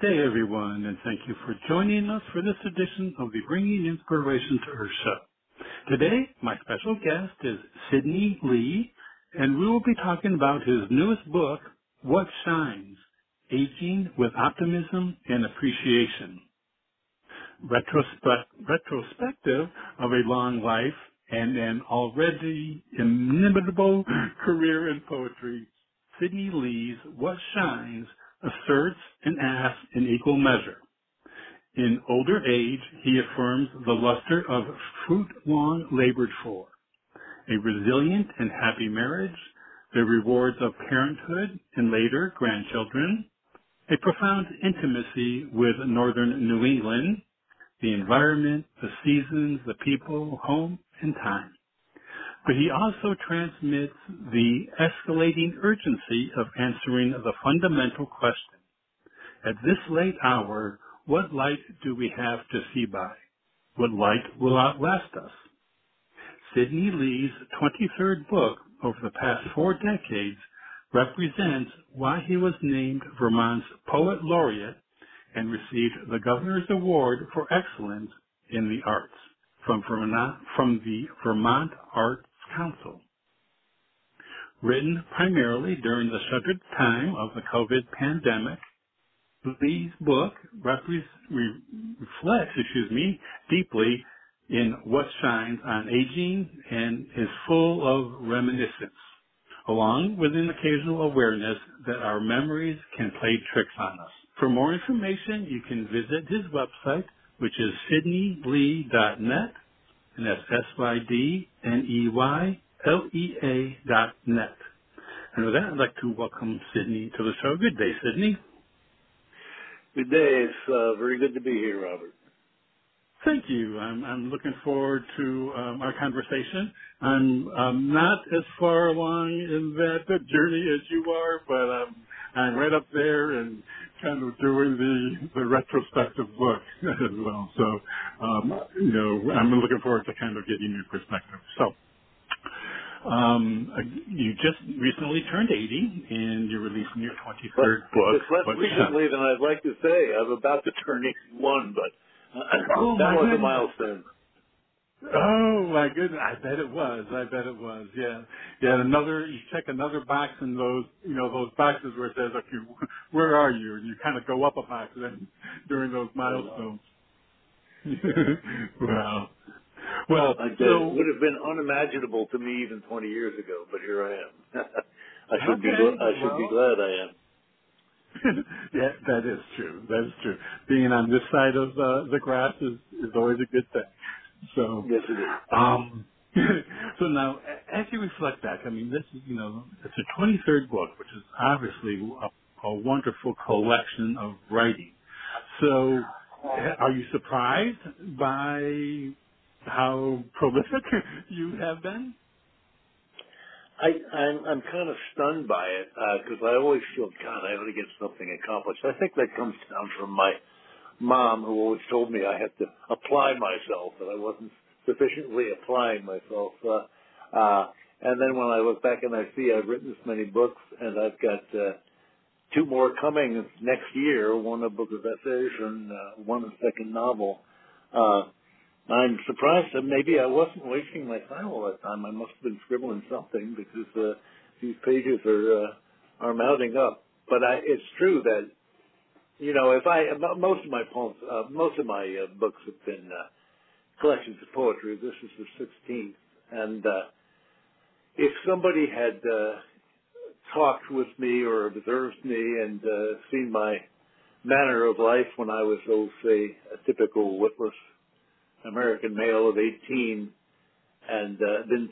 Good day, everyone, and thank you for joining us for this edition of the Bringing Inspiration to Earth show. Today, my special guest is Sydney Lea, and we will be talking about his newest book, What Shines? Aging with Optimism and Appreciation. Retrospect, retrospective of a long life and an already inimitable career in poetry, Sydney Lea's What Shines asserts and asks in equal measure. In older age, he affirms the luster of fruit long labored for, a resilient and happy marriage, the rewards of parenthood and later grandchildren, a profound intimacy with northern New England, the environment, the seasons, the people, home, and time. But he also transmits the escalating urgency of answering the fundamental question. At this late hour, what light do we have to see by? What light will outlast us? Sydney Lea's 23rd book over the past four decades represents why he was named Vermont's Poet Laureate and received the Governor's Award for Excellence in the Arts from, from the Vermont Arts Council. Written primarily during the shuttered time of the COVID pandemic, Lea's book reflects, excuse me, deeply in what shines on aging and is full of reminiscence, along with an occasional awareness that our memories can play tricks on us. For more information, you can visit his website, which is sydneylea.net, and that's S-Y-D-N-E-Y-L-E-A dot net. And with that, I'd like to welcome Sydney to the show. Good day, Sydney. Good day. It's uh, very good to be here, Robert. Thank you. I'm, I'm looking forward to um, our conversation. I'm um, not as far along in that journey as you are, but um, I'm right up there and kind of doing the the retrospective look as well. So, um, you know, I'm looking forward to kind of getting your perspective. So. Um, you just recently turned 80, and you're releasing your 23rd book. It's less recently than I'd like to say. I'm about to turn 81, but oh, that was goodness. a milestone. Oh my goodness! I bet it was. I bet it was. Yeah, yeah. Another, you check another box in those, you know, those boxes where it says, "Okay, where are you?" And you kind of go up a box then during those milestones. wow. Well, I so it would have been unimaginable to me even 20 years ago, but here I am. I should be. Okay, I should well. be glad I am. yeah, that is true. That is true. Being on this side of uh, the grass is is always a good thing. So Yes, it is. Um, so now, as you reflect back, I mean, this is, you know, it's a 23rd book, which is obviously a, a wonderful collection of writing. So, are you surprised by how prolific you have been? I, I'm I'm kind of stunned by it because I always feel, God, I ought to get something accomplished. I think that comes down from my mom, who always told me I had to apply myself, that I wasn't sufficiently applying myself. Uh, uh, and then when I look back and I see I've written this many books, and I've got uh, two more coming next year, one a book of essays and uh, one a second novel. Uh, I'm surprised that maybe I wasn't wasting my time all that time. I must have been scribbling something because uh, these pages are uh, are mounting up. But I, it's true that you know if I most of my poems, uh, most of my uh, books have been uh, collections of poetry. This is the 16th, and uh, if somebody had uh, talked with me or observed me and uh, seen my manner of life when I was, oh, say, a typical witless American male of 18 and uh, been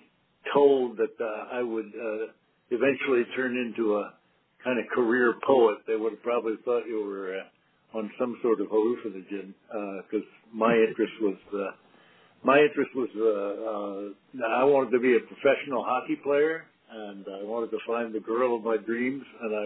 told that uh, I would uh, eventually turn into a kind of career poet, they would have probably thought you were uh, on some sort of hallucinogen because uh, my interest was uh, my interest was uh, uh, I wanted to be a professional hockey player and I wanted to find the girl of my dreams and I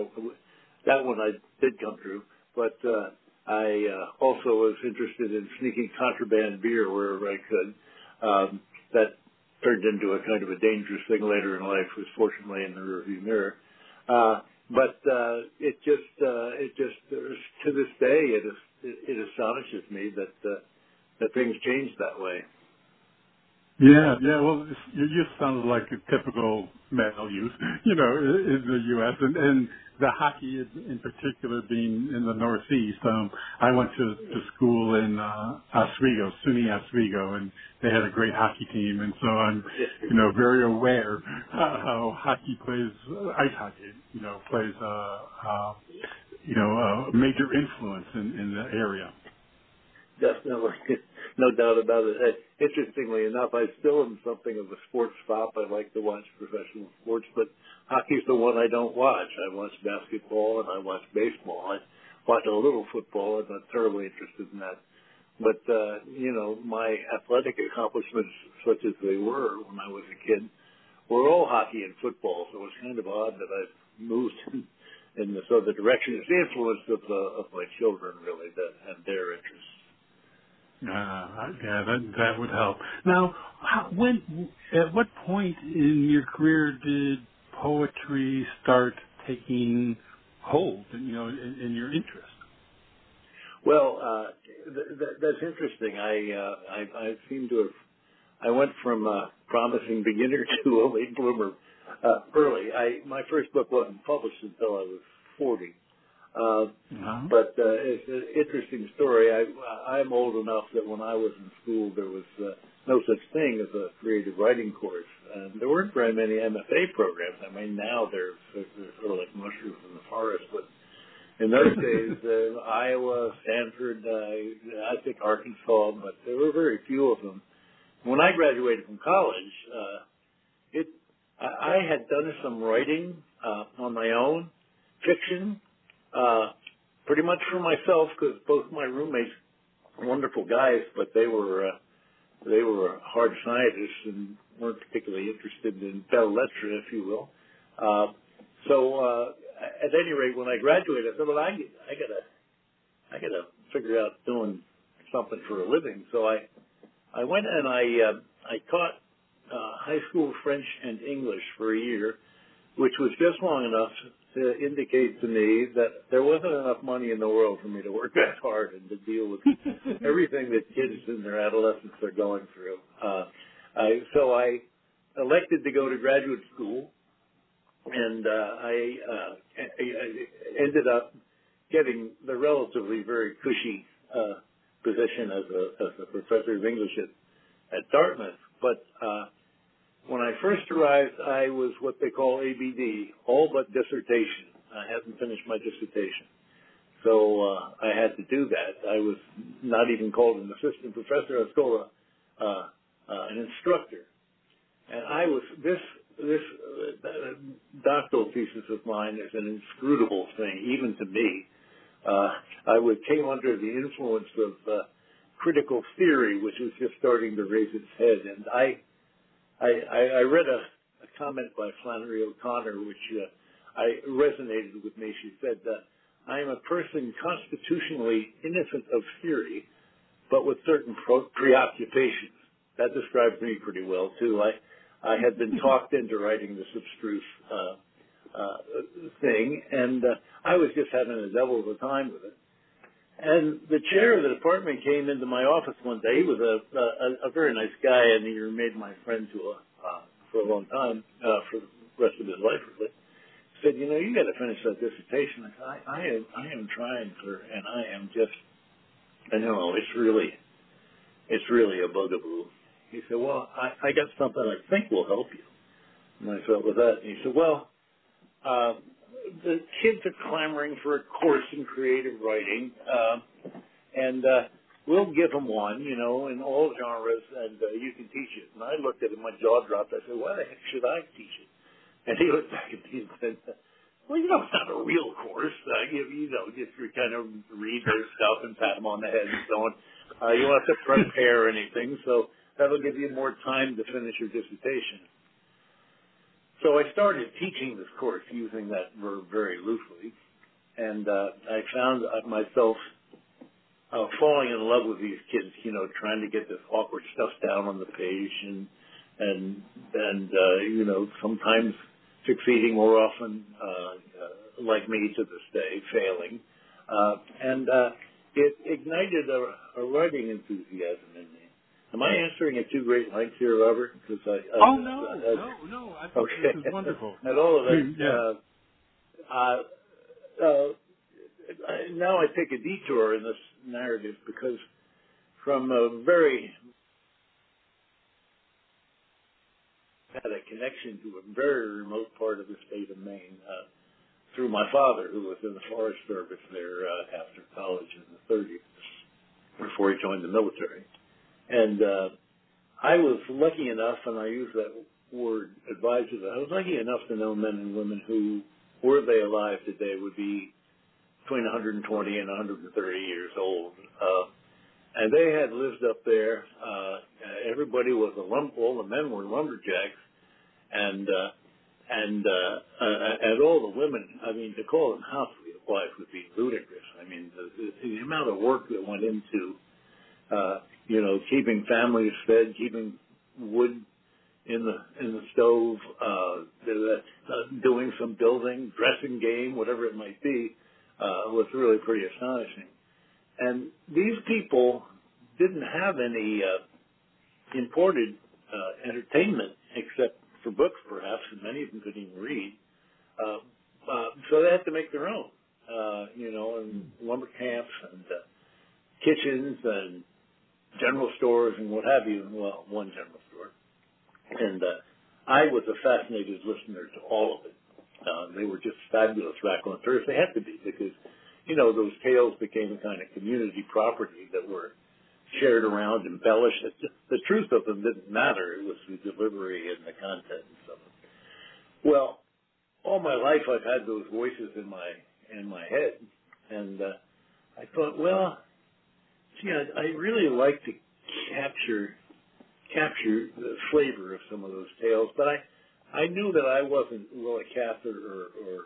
that one I did come true, but uh, I uh, also was interested in sneaking contraband beer wherever I could. Um, that turned into a kind of a dangerous thing later in life, was fortunately in the rearview mirror. Uh, but uh, it just, uh, it just, to this day, it, is, it, it astonishes me that uh, that things change that way. Yeah, yeah. Well, you just sounded like a typical male youth, you know, in the U.S. and and the hockey in particular being in the Northeast. Um, I went to to school in uh, Oswego, SUNY Oswego, and they had a great hockey team, and so I'm, you know, very aware how hockey plays, ice hockey, you know, plays uh, uh, you know a major influence in in the area. Definitely, no doubt about it. Interestingly enough, I still am something of a sports fop. I like to watch professional sports, but hockey's the one I don't watch. I watch basketball and I watch baseball. I watch a little football. I'm not terribly interested in that. But uh, you know, my athletic accomplishments, such as they were when I was a kid, were all hockey and football. So it was kind of odd that I moved in this other direction. It's the influence of uh, of my children really that and their interests. Uh, yeah, that that would help. Now, how, when at what point in your career did poetry start taking hold, you know, in, in your interest? Well, uh, th- th- that's interesting. I, uh, I I seem to have I went from a promising beginner to a late bloomer uh, early. I my first book wasn't published until I was forty. Uh, uh-huh. But uh, it's an interesting story. I, I'm old enough that when I was in school, there was uh, no such thing as a creative writing course. And there weren't very many MFA programs. I mean, now they're, they're sort of like mushrooms in the forest. But in those days, uh, Iowa, Stanford, uh, I think Arkansas, but there were very few of them. When I graduated from college, uh, it I, I had done some writing uh, on my own, fiction, uh, pretty much for myself because both my roommates wonderful guys, but they were uh, they were hard scientists and weren't particularly interested in belles lettres, if you will. Uh, so uh, at any rate, when I graduated, I said, "Well, I I gotta I gotta figure out doing something for a living." So I I went and I uh, I taught uh, high school French and English for a year, which was just long enough to indicate to me that there wasn't enough money in the world for me to work that hard and to deal with everything that kids in their adolescence are going through. Uh, I, so I elected to go to graduate school, and uh, I, uh, I, I ended up getting the relatively very cushy uh, position as a, as a professor of English at, at Dartmouth. But uh, when I first arrived, I was what they call ABD, all but dissertation. I hadn't finished my dissertation. So uh, I had to do that. I was not even called an assistant professor. I was called a, uh, uh, an instructor. And I was this this uh, doctoral thesis of mine is an inscrutable thing, even to me. Uh, I would came under the influence of uh, critical theory, which was just starting to raise its head, and I I, I, I read a, a comment by Flannery O'Connor, which uh, I resonated with me. She said, uh, "I am a person constitutionally innocent of theory, but with certain pro- preoccupations." That describes me pretty well too. I I had been talked into writing this abstruse uh, uh, thing, and uh, I was just having a devil of a time with it. And the chair of the department came into my office one day. He was a a, a very nice guy, and he remained my friend to a uh, for a long time, uh, for the rest of his life, really. Said, you know, you got to finish that dissertation. I said, I, I am, I am trying, sir, and I am just, I know it's really, it's really a bugaboo. He said, well, I, I got something I think will help you. And I said, what's that? And he said, well, uh, the kids are clamoring for a course in creative writing, uh, and uh, we'll give them one, you know, in all genres, and uh, you can teach it. And I looked at him, my jaw dropped. I said, why the heck should I teach it? And he looked back at me and said, well, you know, it's not a real course. Uh, you, you know, just you kind of read their stuff and pat them on the head and so on. Uh, you don't have to prepare anything, so that'll give you more time to finish your dissertation. So I started teaching this course using that verb very loosely, and uh, I found myself uh, falling in love with these kids. You know, trying to get this awkward stuff down on the page, and and and uh, you know, sometimes succeeding, more often, uh, uh, like me to this day, failing, uh, and uh, it ignited a, a writing enthusiasm in me. Am I answering at too great length here, Robert? Because I, I, oh no, I, I, no, no. I think okay. this is wonderful. At all of it. yeah. Uh, uh, uh, now I take a detour in this narrative because from a very had a connection to a very remote part of the state of Maine uh, through my father, who was in the Forest Service there uh, after college in the 30s, before he joined the military. And uh, I was lucky enough, and I use that word advisedly, I was lucky enough to know men and women who, were they alive today, would be between 120 and 130 years old. Uh, and they had lived up there. Uh, everybody was a lump. All the men were lumberjacks, and uh, and uh, uh, and all the women. I mean, to call them housewives would be ludicrous. I mean, the, the, the amount of work that went into uh, you know, keeping families fed, keeping wood in the in the stove, uh, uh, doing some building, dressing game, whatever it might be, uh, was really pretty astonishing. And these people didn't have any uh, imported uh, entertainment except for books, perhaps, and many of them couldn't even read. Uh, uh, so they had to make their own, uh, you know, and lumber camps and uh, kitchens and general stores and what have you. Well, one general store. And uh, I was a fascinated listener to all of it. Uh, they were just fabulous raconteurs. They had to be because, you know, those tales became a kind of community property that were shared around, embellished. The truth of them didn't matter. It was the delivery and the content and so. Well, all my life I've had those voices in my in my head, and uh, I thought, well, gee, I, I really like to capture capture the flavor of some of those tales, but I I knew that I wasn't Willa Cather or, or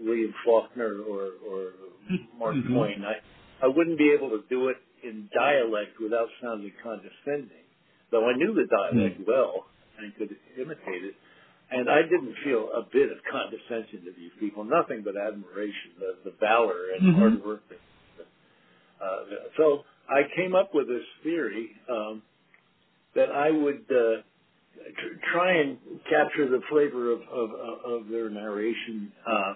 William Faulkner or, or Mark mm-hmm. Twain. I I wouldn't be able to do it in dialect without sounding condescending, though I knew the dialect mm-hmm. well and could imitate it. And I didn't feel a bit of condescension to these people, nothing but admiration, the, the valor and mm-hmm. hard work. Uh, so I came up with this theory um, that I would uh, tr- try and capture the flavor of, of, of their narration uh,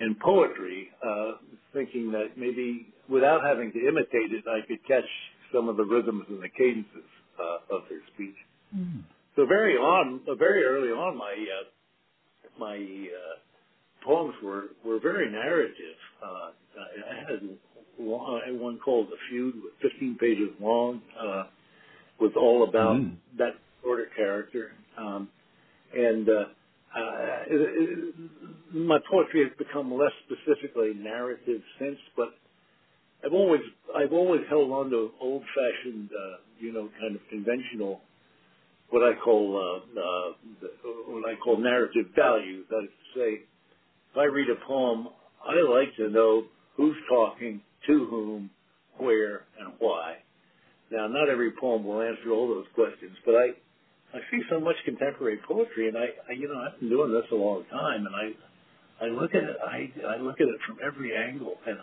in poetry, uh, thinking that maybe without having to imitate it, I could catch some of the rhythms and the cadences uh, of their speech. Mm. So very on, uh, very early on, my uh, my uh, poems were were very narrative. Uh, I had one called The Feud, 15 pages long, uh, was all about mm. that sort of character. Um, and uh, uh, it, it, my poetry has become less specifically narrative since, but I've always I've always held on to old-fashioned, uh, you know, kind of conventional, what I call uh, uh, what I call narrative values. That is to say, if I read a poem, I like to know who's talking, to whom, where, and why. Now, not every poem will answer all those questions, but I, I see so much contemporary poetry, and I, I, you know, I've been doing this a long time, and I, I look at it, I, I look at it from every angle, and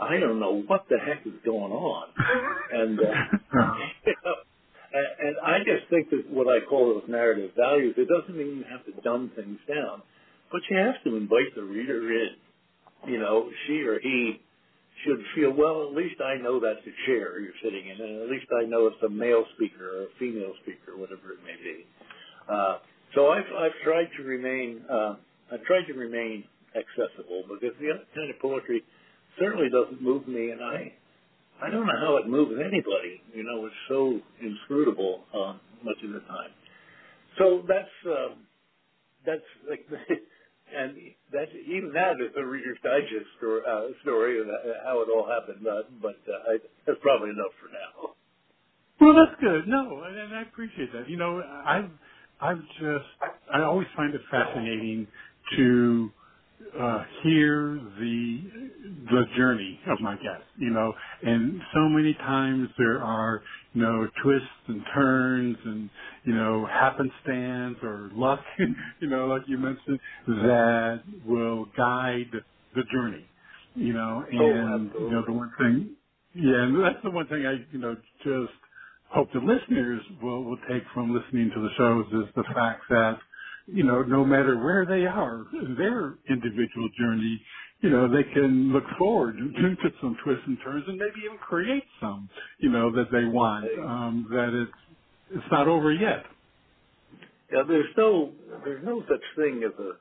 I don't know what the heck is going on, and, uh, you know, and I just think that what I call those narrative values, it doesn't mean you have to dumb things down, but you have to invite the reader in. You know, she or he should feel, well, at least I know that's a chair you're sitting in, and at least I know it's a male speaker or a female speaker, whatever it may be. Uh, so I've, I've tried to remain, uh, I've tried to remain accessible because the other kind of poetry certainly doesn't move me, and I, I don't know how it moves anybody. You know, it's so inscrutable uh, much of the time. So that's uh, that's like and that even that is a Reader's Digest story, uh, story of how it all happened. Uh, but uh, I, that's probably enough for now. Well, that's good. No, and I appreciate that. You know, I've I've just I always find it fascinating to uh, hear the the journey of my guests, you know, and so many times there are you know twists and turns and you know happenstance or luck, you know, like you mentioned, that will guide the journey, you know, Oh, and you know the one thing, yeah, and that's the one thing I you know just hope the listeners will will take from listening to the shows is the fact that you know, no matter where they are in their individual journey, you know, they can look forward to some twists and turns and maybe even create some, you know, that they want, um, that it's, it's not over yet. Yeah, there's no there's no such thing as a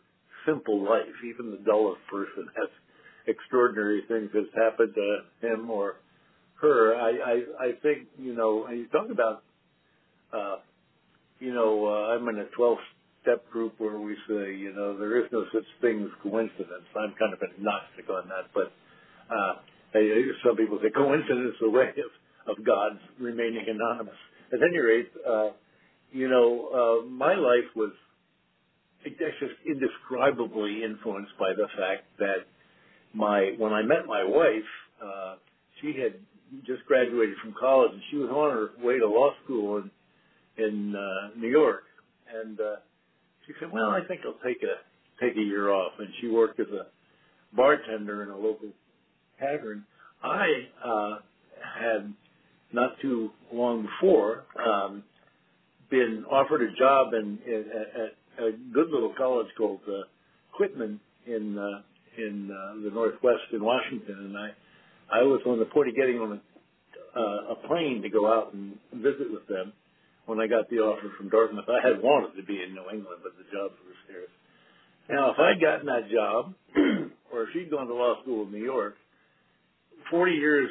simple life. Even the dullest person has extraordinary things that's happened to him or her. I I, I think you know. And you talk about, uh, you know, uh, I'm in a 12 step group where we say, you know, there is no such thing as coincidence. I'm kind of agnostic on that, but uh, some people say coincidence is a way of, of God's remaining anonymous. At any rate, uh, you know, uh, my life was just indescribably influenced by the fact that my when I met my wife, uh, she had just graduated from college and she was on her way to law school in in uh, New York, and uh, she said, "Well, I think I'll take a take a year off." And she worked as a bartender in a local tavern. I uh, had not too long before um, been offered a job in, in at, a good little college called uh, Whitman in uh, in uh, the Northwest in Washington, and I I was on the point of getting on a, uh, a plane to go out and visit with them when I got the offer from Dartmouth. I had wanted to be in New England, but the jobs were scarce. Now, if I'd gotten that job, or if she'd gone to law school in New York, 40 years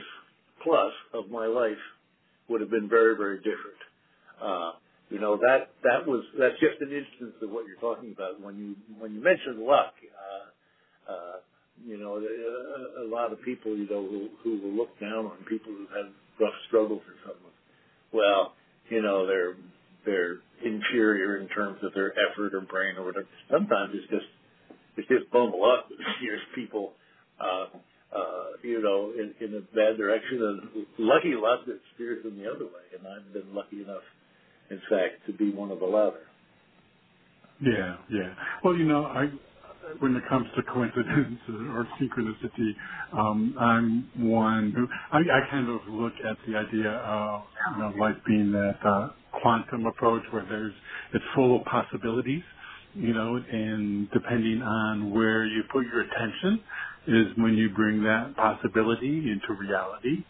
plus of my life would have been very, very different. Uh, you know that that was that's just an instance of what you're talking about when you when you mention luck. Uh, uh, you know, a, a lot of people you know who who will look down on people who've had rough struggles or something. Well, you know they're they're inferior in terms of their effort or brain or whatever. Sometimes it's just it's just bumble up steers people uh, uh, you know in, in a bad direction and lucky luck that steers them the other way. And I've been lucky enough, in fact, to be one of the latter. Yeah, yeah. Well, you know, I when it comes to coincidence or synchronicity, um, I'm one who I, I kind of look at the idea of you know life being that uh, quantum approach where there's it's full of possibilities, you know, and depending on where you put your attention is when you bring that possibility into reality,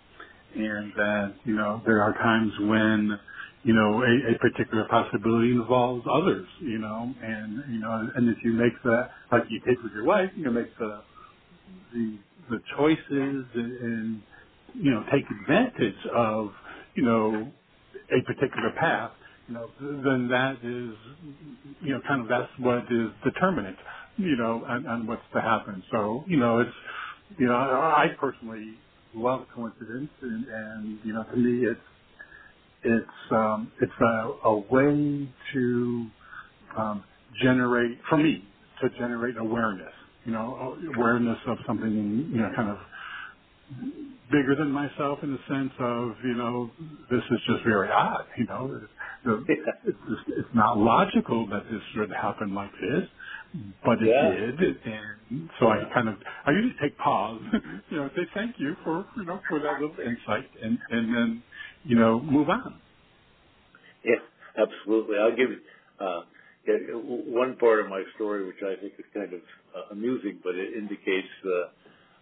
and that you know there are times when you know, a, a particular possibility involves others, you know, and, you know, and if you make that, like you did with your wife, you know, make the, the, the choices and, and, you know, take advantage of, you know, a particular path, you know, then that is, you know, kind of that's what is determinant, you know, on, on what's to happen. So, you know, it's, you know, I personally love coincidence and, and, you know, to me it's, it's um, it's a, a way to um, generate for me to generate awareness. You know, awareness of something you know kind of bigger than myself in the sense of you know this is just very odd. You know, it's, it's not logical that this should happen like this. But it yeah. did, and so I kind of I usually take pause, you know, say thank you for you know for that little insight, and and then you know, move on. Yeah, absolutely. I'll give uh, one part of my story, which I think is kind of uh, amusing, but it indicates the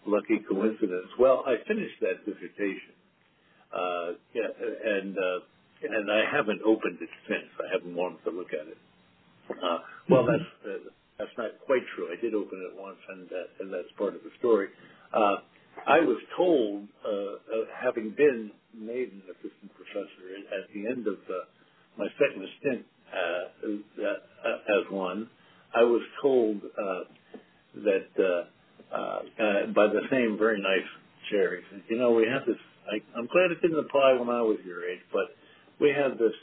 lucky coincidence. Well, I finished that dissertation, uh, yeah, and uh, and I haven't opened it since. I haven't wanted to look at it. Uh, well, that's uh, that's not quite true. I did open it once, and uh, and that's part of the story. I was told, uh, uh, having been made an assistant professor at the end of the, my second stint uh, uh, as one, I was told uh, that, by the same very nice chair. He said, "You know, we have this. I, I'm glad it didn't apply when I was your age, but we have this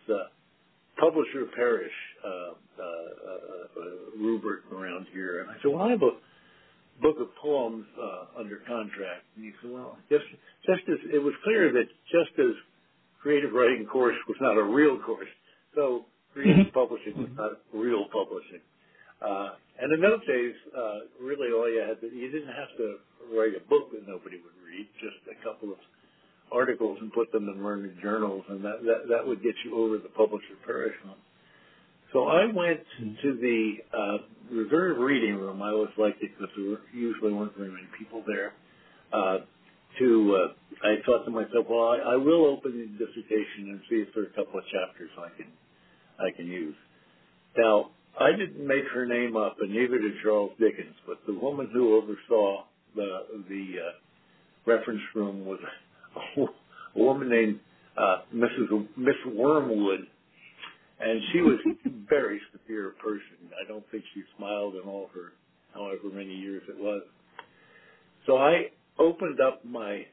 publisher parish uh, uh, uh, rubric around here." And I said, "Well, I have a book of poems uh, under contract." And he said, "Well, just just as it was clear that just as creative writing course was not a real course, so creative mm-hmm. publishing was not real publishing." Uh, and in those days, uh, really all you had to, you didn't have to write a book that nobody would read, just a couple of articles and put them in learned journals, and that, that, that would get you over the publish or perish So I went to the uh, reserve reading room. I always liked it because there usually weren't very many people there. Uh, to uh, I thought to myself, well, I, I will open the dissertation and see if there are a couple of chapters I can I can use. Now I didn't make her name up, and neither did Charles Dickens. But the woman who oversaw the the uh, reference room was a, woman named uh, Mrs. Miss Wormwood, and she was a very severe person. I don't think she smiled in all her however many years it was. So I opened up my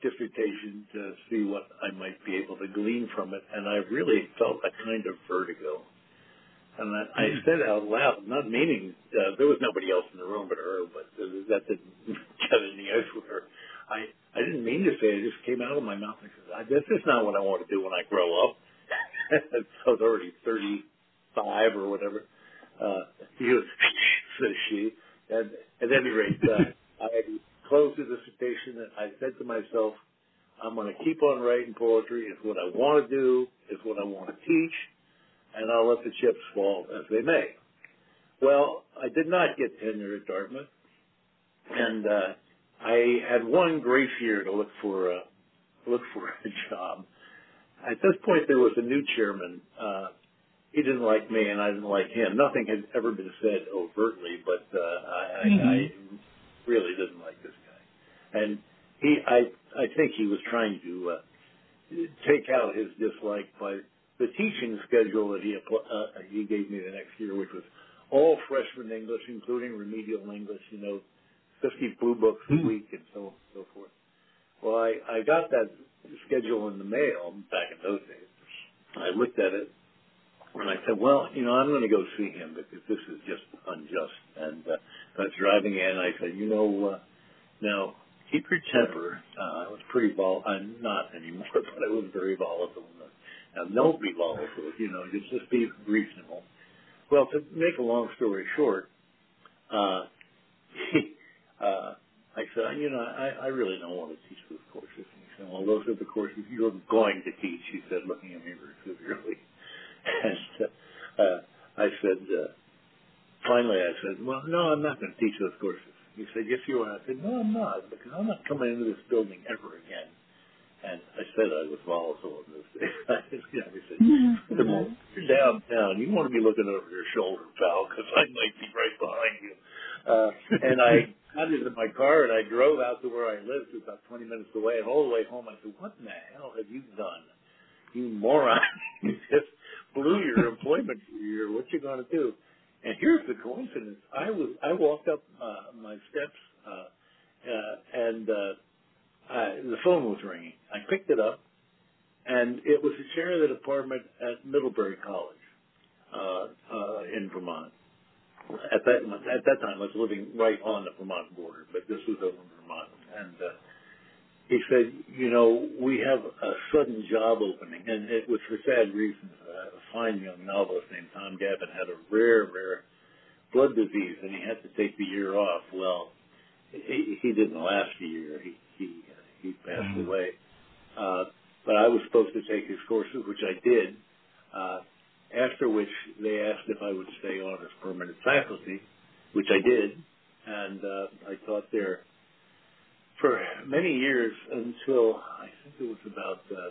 dissertation to see what I might be able to glean from it, and I really felt a kind of vertigo. And I, I hmm. said out loud, not meaning uh, there was nobody else in the room but her, but uh, that didn't get any ice with her. I I didn't mean to say it; it just came out of my mouth. I said, "This is not what I want to do when I grow up." I was already thirty-five or whatever. Uh, he was, says she. And at any rate, uh, I closed the dissertation, and I said to myself, "I'm going to keep on writing poetry. It's what I want to do. It's what I want to teach." and I'll let the chips fall as they may. Well, I did not get tenure at Dartmouth, and uh, I had one grace year to look for a look for a job. At this point, there was a new chairman. Uh, he didn't like me, and I didn't like him. Nothing had ever been said overtly, but uh, I, mm-hmm. I, I really didn't like this guy, and he, I, I think he was trying to uh, take out his dislike by the teaching schedule that he uh, he gave me the next year, which was all freshman English, including remedial English. You know, 50 blue books a hmm. week and so on and so forth. Well, I I got that schedule in the mail back in those days. I looked at it and I said, well, you know, I'm going to go see him because this is just unjust. And uh, I was driving in. I said, you know, uh, now keep your temper. Uh, I was pretty vol. I'm not anymore, but I was very volatile. Now, don't be volatile, you know, just, just be reasonable. Well, to make a long story short, uh, uh, I said, you know, I, I really don't want to teach those courses. And said, well, those are the courses you're going to teach, he said, looking at me very severely. And uh, I said, uh, finally I said, well, no, I'm not going to teach those courses. He said, yes, you are. I said, no, I'm not, because I'm not coming into this building ever again and I said I was volatile in this. you know, he said, mm-hmm. "You're downtown. You want to be looking over your shoulder, pal, because I might be right behind you." Uh, and I got into my car and I drove out to where I lived, it was about 20 minutes away. And all the way home, I said, "What in the hell have you done, you moron? you just blew your employment year. What you going to do?" And here's the coincidence: I was I walked up uh, my steps uh, uh, and. Uh, uh, the phone was ringing. I picked it up, and it was the chair of the department at Middlebury College uh, uh, in Vermont. At that at that time, I was living right on the Vermont border, but this was over in Vermont, and uh, he said, "You know, we have a sudden job opening, and it was for sad reasons. Uh, a fine young novelist named Tom Gavin had a rare, rare blood disease, and he had to take the year off. Well, he, he didn't last a year. He he he passed mm-hmm. away. Uh, but I was supposed to take his courses, which I did. Uh, after which they asked if I would stay on as permanent faculty, which I did, and uh, I taught there for many years until I think it was about uh,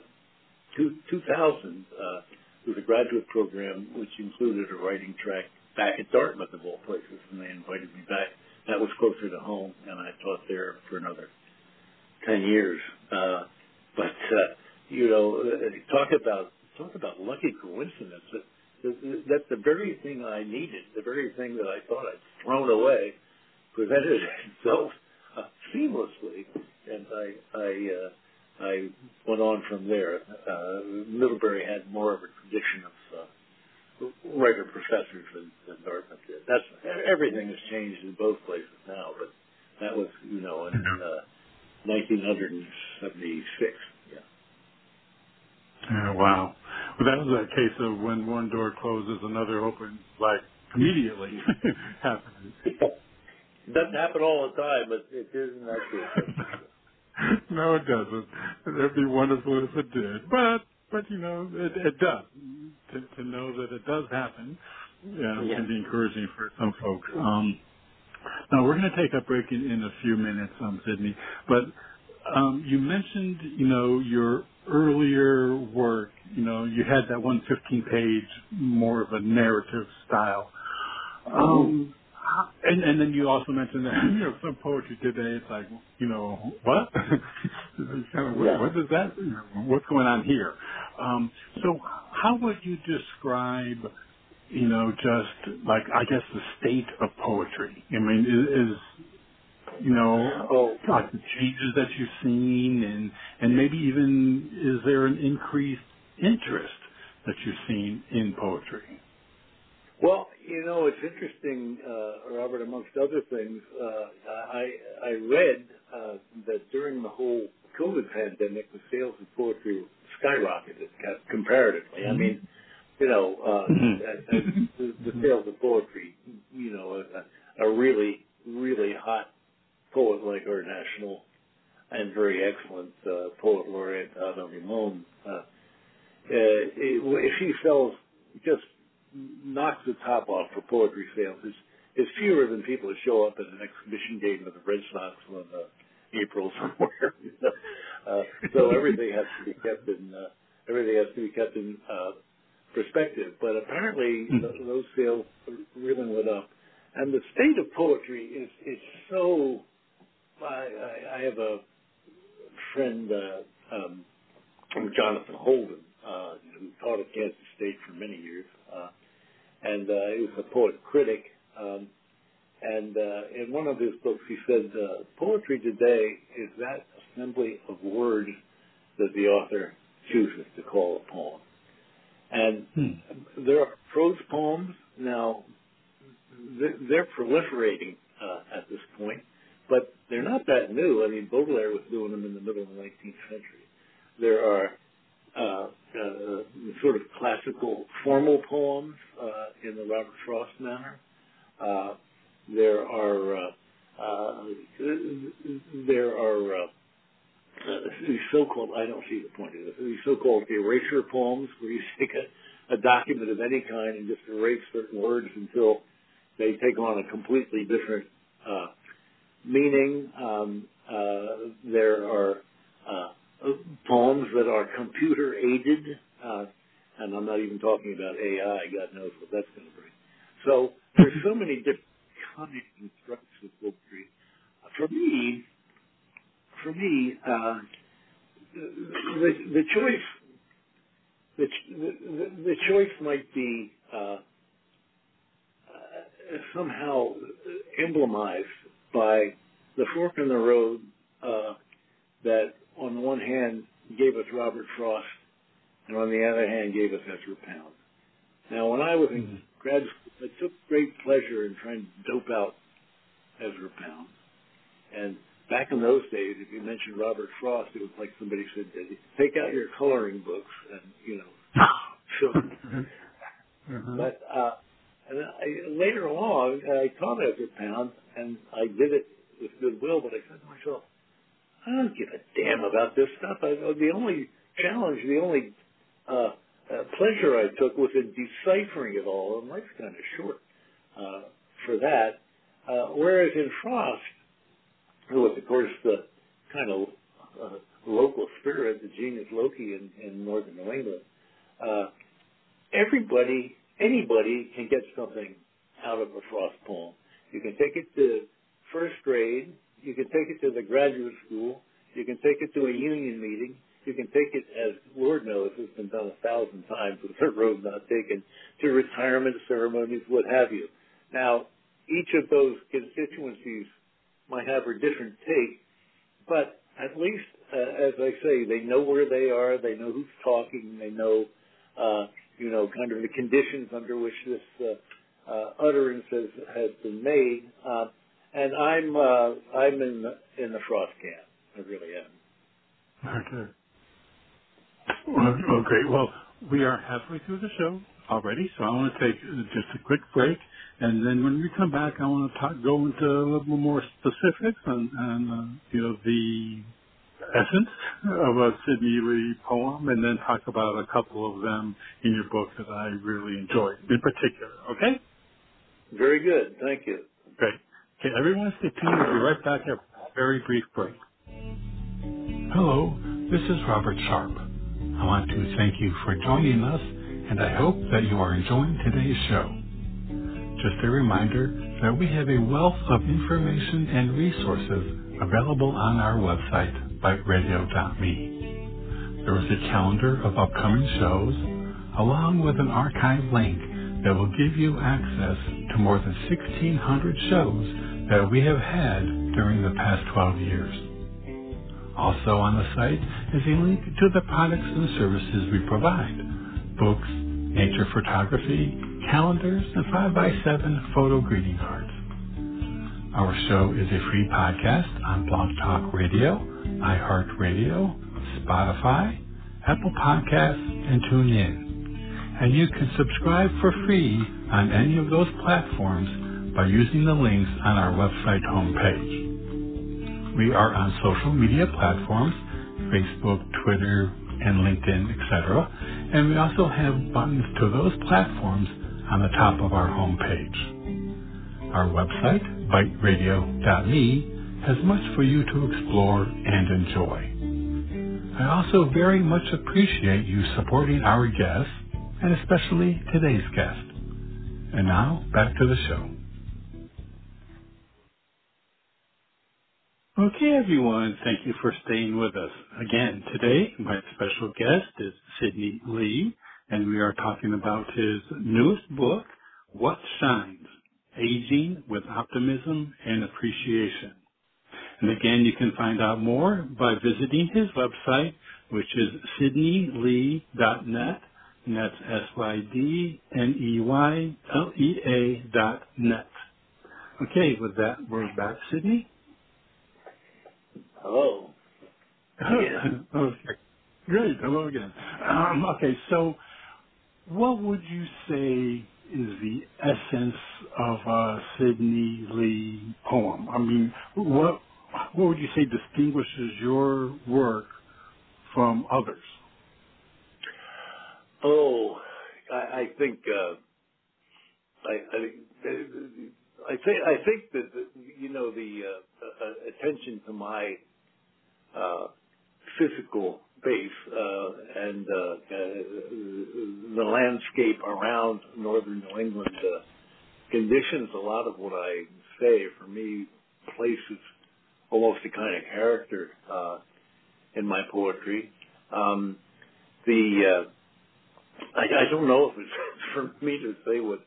two, 2000. Uh, it was a graduate program which included a writing track back at Dartmouth of all places, and they invited me back. That was closer to home, and I taught there for another 10 years. Uh, but, uh, you know, talk about, talk about lucky coincidence. That, that's the very thing I needed, the very thing that I thought I'd thrown away presented itself. Uh, seamlessly, and I I uh, I went on from there. Uh, Middlebury had more of a tradition of uh, writer professors than, than Dartmouth did. That's everything has changed in both places now, but that was you know in uh, 1976. Yeah. Yeah, wow. Well, that was a case of when one door closes, another opens, like immediately happening. It doesn't happen all the time, but it is in that no, it doesn't. It'd be wonderful if it did, but but you know, it, it does. To, to know that it does happen, yeah, yeah. can be encouraging for some folks. Um, now we're going to take a break in, in a few minutes, um, Sydney, but um, you mentioned, you know, your earlier work. You know, you had that 115 page, more of a narrative style. Um, and, and then you also mentioned that you know some poetry today it's like you know what? Kind of, what, what is that? What's going on here? Um, so how would you describe you know just like I guess the state of poetry? I mean is, is you know oh. like the changes that you've seen and and maybe even is there an increased interest that you've seen in poetry well, you know, it's interesting, uh, Robert. Amongst other things, uh, I I read uh, that during the whole COVID pandemic, the sales of poetry skyrocketed comparatively. I mean, you know, uh, mm-hmm. the, the sales of poetry, you know, a, a really really hot poet like our national and very excellent uh, poet laureate Ada Limon, uh, uh, if he sells just knocks the top off for poetry sales it's, is fewer than people who show up at an exhibition game of the Red Sox in uh, April somewhere. uh, so everything has to be kept in uh, everything has to be kept in uh, perspective. But apparently th- those sales really went up, and the state of poetry is is so. I, I, have a friend, uh, um, Jonathan Holden, uh, who taught at Kansas State for many years. Uh, and uh, he was a poet critic. Um, and uh, in one of his books, he said, uh, "Poetry today is that assembly of words that the author chooses to call a poem." And hmm. there are prose poems now; they're proliferating uh, at this point, but they're not that new. I mean, Baudelaire was doing them in the middle of the 19th century. There are uh, uh, sort of classical formal poems uh, in the Robert Frost manner. Uh, there are uh, uh, there are uh, these so-called I don't see the point of this these so-called erasure poems where you take a, a document of any kind and just erase certain words until they take on a completely different uh, meaning. Um, uh, there are uh, poems that are computer aided, uh, and I'm not even talking about AI. God knows what that's going to bring. So there's so many different kinds of constructs of poetry. For me, for me, uh, the, the choice, the, the, the choice might be uh, uh, somehow emblemized by the fork in the road uh, that on the one hand, gave us Robert Frost, and on the other hand, gave us Ezra Pound. Now, when I was in mm-hmm. grad school, I took great pleasure in trying to dope out Ezra Pound. And back in those days, if you mentioned Robert Frost, it was like somebody said, take out your coloring books and, you know, so. mm-hmm. But, uh, and I, later on, I taught Ezra Pound, and I did it with goodwill, but I said to myself, I don't give a damn about this stuff. I, the only challenge, the only uh, uh, pleasure I took was in deciphering it all, and life's kind of short uh, for that. Uh, whereas in Frost, who was, of course, the kind of uh, local spirit, the genius loci in, in northern New England, uh, everybody, anybody can get something out of a Frost poem. You can take it to first grade, you can take it to the graduate school. You can take it to a union meeting. You can take it, as Lord knows, it's been done a thousand times with the road not taken, to retirement ceremonies, what have you. Now, each of those constituencies might have a different take, but at least, uh, as I say, they know where they are. They know who's talking. They know, uh, you know, kind of the conditions under which this uh, uh, utterance has, been made. Uh, and I'm uh, I'm in the, in the frost camp. I really am. Okay. Well, well, great. Well, we are halfway through the show already, so I want to take just a quick break, and then when we come back, I want to talk, go into a little more specifics on, on uh, you know, the essence of a Sydney Lea poem, and then talk about a couple of them in your book that I really enjoyed, in particular. Okay? Very good. Thank you. Great. Okay, everyone stay tuned. We'll be right back after a very brief break. Hello, this is Robert Sharpe. I want to thank you for joining us, and I hope that you are enjoying today's show. Just a reminder that we have a wealth of information and resources available on our website, biteradio.me. There is a calendar of upcoming shows, along with an archive link that will give you access to more than 1,600 shows that we have had during the past 12 years. Also on the site is a link to the products and services we provide. Books, nature photography, calendars, and 5x7 photo greeting cards. Our show is a free podcast on Blog Talk Radio, iHeartRadio, Spotify, Apple Podcasts, and TuneIn. And you can subscribe for free on any of those platforms by using the links on our website homepage. We are on social media platforms, Facebook, Twitter, and LinkedIn, etc. And we also have buttons to those platforms on the top of our homepage. Our website, biteradio.me, has much for you to explore and enjoy. I also very much appreciate you supporting our guests, and especially today's guest. And now, back to the show. Okay, everyone, thank you for staying with us. Again, today, my special guest is Sydney Lea, and we are talking about his newest book, What Shines? Aging with Optimism and Appreciation. And again, you can find out more by visiting his website, which is sydneylea.net, and that's S-Y-D-N-E-Y-L-E-A dot net. Okay, with that, we're back, Sydney. Hello. Yeah. okay. Great. Hello again. Um, okay, so what would you say is the essence of a Sydney Lea poem? I mean, what what would you say distinguishes your work from others? Oh, I, I think uh, I, I I think I think that you know the uh, uh, attention to my uh, physical base uh, and uh, uh, the landscape around northern New England uh, conditions a lot of what I say. For me, places almost a kind of character uh, in my poetry. Um, the uh, I, I don't know if it's for me to say what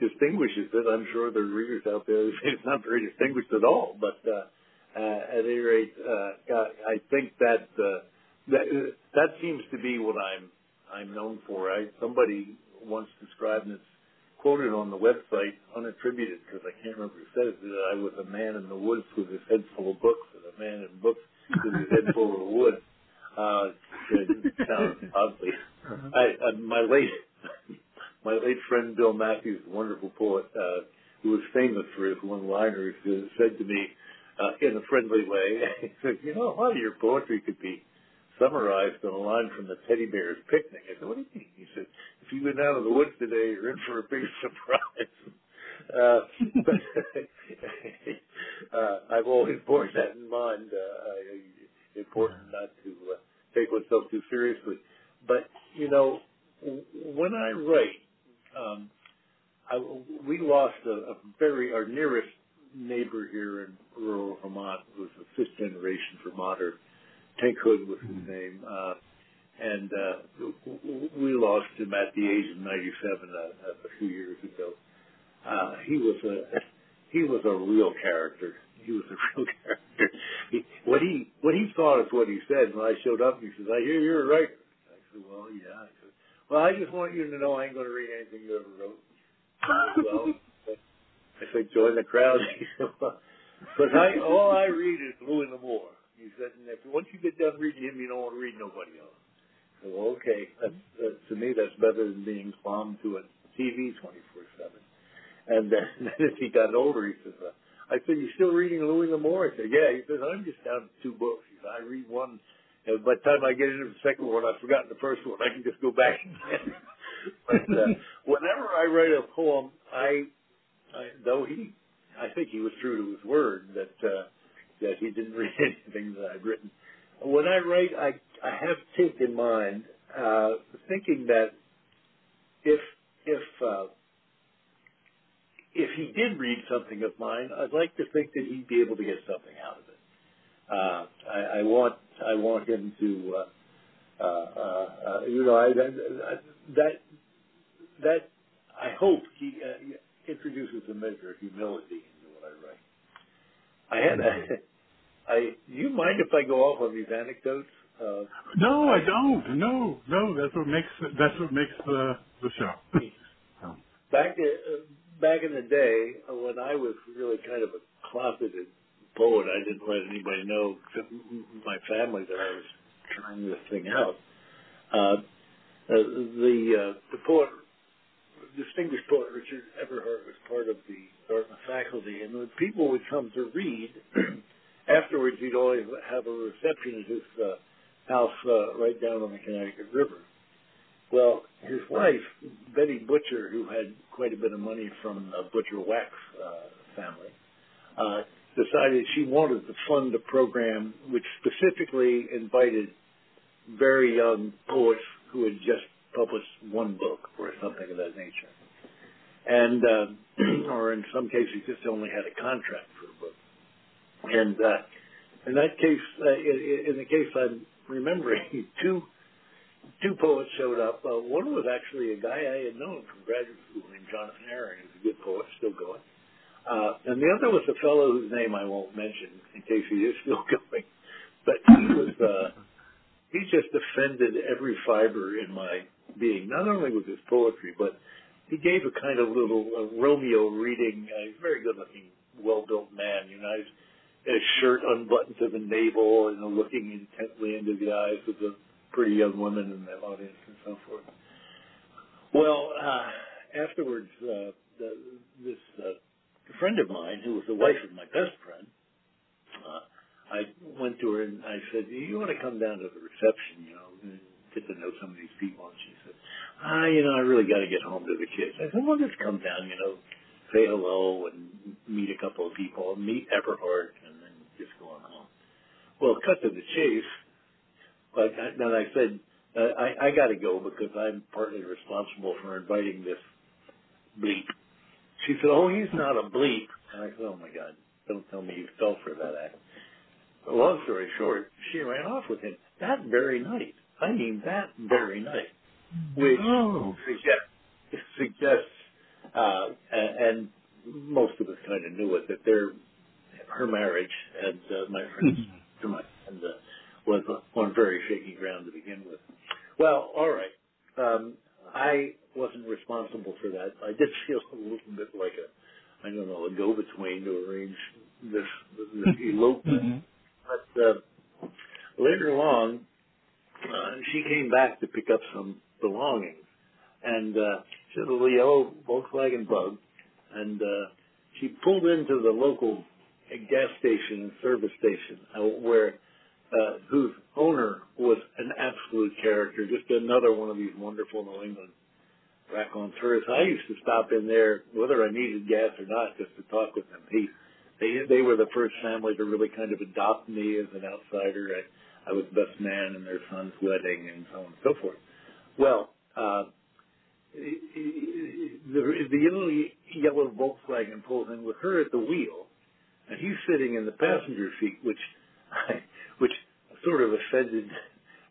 distinguishes it. I'm sure there are readers out there who say it's not very distinguished at all, but uh, uh, at any rate, uh, I think that, uh, that that seems to be what I'm I'm known for. I somebody once described and it's quoted on the website, unattributed because I can't remember who said it. That I was a man in the woods with his head full of books, and a man in books with his head full of wood. Uh, it sounds oddly. Uh-huh. I, uh, my late my late friend Bill Matthews, a wonderful poet, uh, who was famous for his one-liners, said to me, uh, in a friendly way. he said, you know, a lot of your poetry could be summarized in a line from the Teddy Bear's Picnic. I said, what do you mean? He said, if you go down to the woods today, you're in for a big surprise. Uh, but uh, I've always borne that in mind. Uh, important not oneself too seriously. But you know, when I write, um, I, we lost a, a very our nearest neighbor here in rural Vermont who was a fifth generation Vermonter. Tank Hood was his mm-hmm. name. Uh, and uh, we lost him at the age of 97 uh, a few years ago. Uh, he was a he was a real character. He was a real character. What he what he thought is what he said. When I showed up, and he says, "I hear you're a writer." I said, "Well, yeah." I said, "Well, I just want you to know I ain't going to read anything you ever wrote." well, I said, "Join the crowd." He said, well, "But I all I read is Louis L'Amour." He said, "And if once you get done reading him, you don't want to read nobody else." I said, well, okay, that's, uh, to me that's better than being plumbed to a TV 24/7. And then, then as he got older, he says. Uh, I said, you still reading Louis L'Amour? I said, yeah. He says, I'm just down to two books. He said, I read one, and by the time I get into the second one, I've forgotten the first one. I can just go back but uh, whenever I write a poem, I, I though he, I think he was true to his word that uh, that he didn't read anything that I'd written. When I write, I I have Tink in mind, uh, thinking that if if uh, if he did read something of mine, I'd like to think that he'd be able to get something out of it. Uh, I, I want I want him to, uh, uh, uh, you know, I, that that I hope he uh, introduces a measure of humility into what I write. I had a, I. Do you mind if I go off on these anecdotes? Uh, no, I don't. No, no. That's what makes that's what makes the the show. back uh, back in the day when I was really kind of a closeted poet, I didn't let anybody know except my family that I was trying this thing out. Uh, uh, the uh, the poet, distinguished poet Richard Eberhart was part of the Dartmouth faculty, and when people would come to read, afterwards he'd always have a reception at his uh, house uh, right down on the Connecticut River. Well, his wife, Betty Butcher, who had quite a bit of money from the Butcher Wax uh, family, uh, decided she wanted to fund a program which specifically invited very young poets who had just published one book or something of that nature. And, uh, or in some cases, just only had a contract for a book. And, uh, in that case, uh, in, in the case I'm remembering, two two poets showed up. Uh, one was actually a guy I had known from graduate school named Jonathan Aaron, who's a good poet, still going. Uh, and the other was a fellow whose name I won't mention in case he is still going. But he was, uh, he just offended every fiber in my being, not only with his poetry, but he gave a kind of little uh, Romeo reading. Uh, he's a very good looking, well built man, you know. He's, his shirt unbuttoned to the navel, know, looking intently into the eyes of the pretty young women in that audience and so forth. Well, uh, afterwards, uh, the, this uh, friend of mine, who was the wife of my best friend, uh, I went to her and I said, "You want to come down to the reception, you know, and get to know some of these people?" And she said, "Ah, you know, I really got to get home to the kids." I said, "Well, just come down, you know, say hello and meet a couple of people, meet Eberhart, and then just go on home." Well, cut to the chase but then I said, uh, I, I got to go because I'm partly responsible for inviting this bleep. She said, oh, he's not a bleep. And I said, oh my God, don't tell me you fell for that act. But long story short, she ran off with him that very night. I mean, that very night, which oh. suggests, suggests uh, and most of us kind of knew it, that their her marriage and uh, my friend's to my and uh, was on very shaky ground to begin with. Well, all right. Um, I wasn't responsible for that. I did feel a little bit like a, I don't know, a go-between to arrange this, this elopement. Mm-hmm. But uh, later on, uh, she came back to pick up some belongings, and uh, she had a little yellow Volkswagen Bug, and uh, she pulled into the local gas station and service station uh, where uh, whose owner was an absolute character, just another one of these wonderful New England raconteurs. I used to stop in there, whether I needed gas or not, just to talk with them. He, they, they were the first family to really kind of adopt me as an outsider. I, I was best man in their son's wedding and so on and so forth. Well, uh, the, the yellow, yellow Volkswagen pulls in with her at the wheel, and he's sitting in the passenger seat, which I, which sort of offended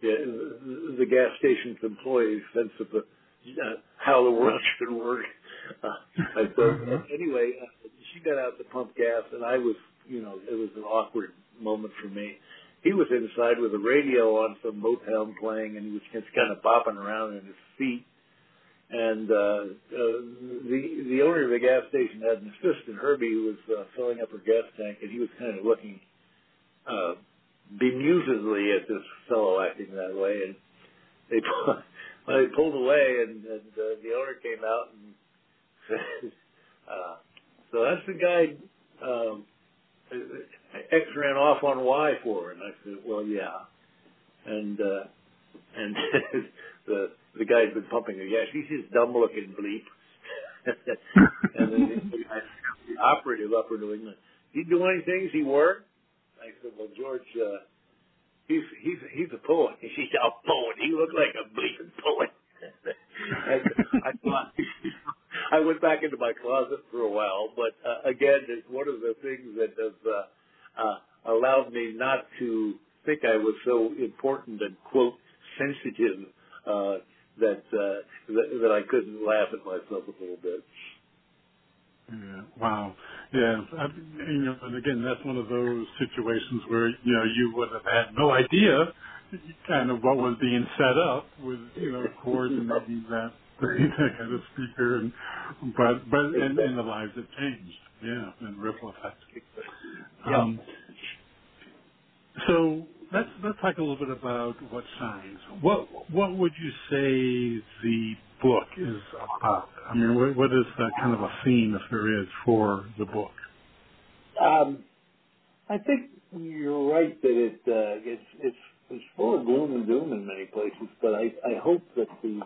the gas station's employees' sense of the, uh, how the world should work. Uh, so mm-hmm. anyway, uh, she got out to pump gas, and I was, you know, it was an awkward moment for me. He was inside with a radio on some Motown playing, and he was just kind of bopping around in his feet. And uh, uh, the the owner of the gas station had an assistant, Herbie, who was uh, filling up her gas tank, and he was kind of looking uh, bemusedly at this fellow acting that way. And they well, they pulled away, and, and uh, the owner came out and said, uh, "So that's the guy um, X ran off on Y for." And I said, "Well, yeah." And uh, and the the guy's been pumping the gas. He's this dumb looking bleep. and then the, operative up in New England. He do anything? Is he work? I said, well, George, uh, he's he's he's a poet. He's a poet. He looked like a bleeping poet. and I thought I went back into my closet for a while, but uh, again, it's one of the things that has uh, uh, allowed me not to think I was so important and quote sensitive uh, that, uh, that that I couldn't laugh at myself a little bit. Yeah. Wow. Yeah. I, you know, and again, that's one of those situations where you know you would have had no idea kind of what was being set up with you know maybe that kind of speaker and but but and, and the lives have changed. Yeah, and ripple effect. Um, so let's let's talk a little bit about what shines. What what would you say the book is about? I mean, what, what is that kind of a theme, if there is, for the book? Um, I think you're right that it uh, it's it's it's full of gloom and doom in many places, but I I hope that the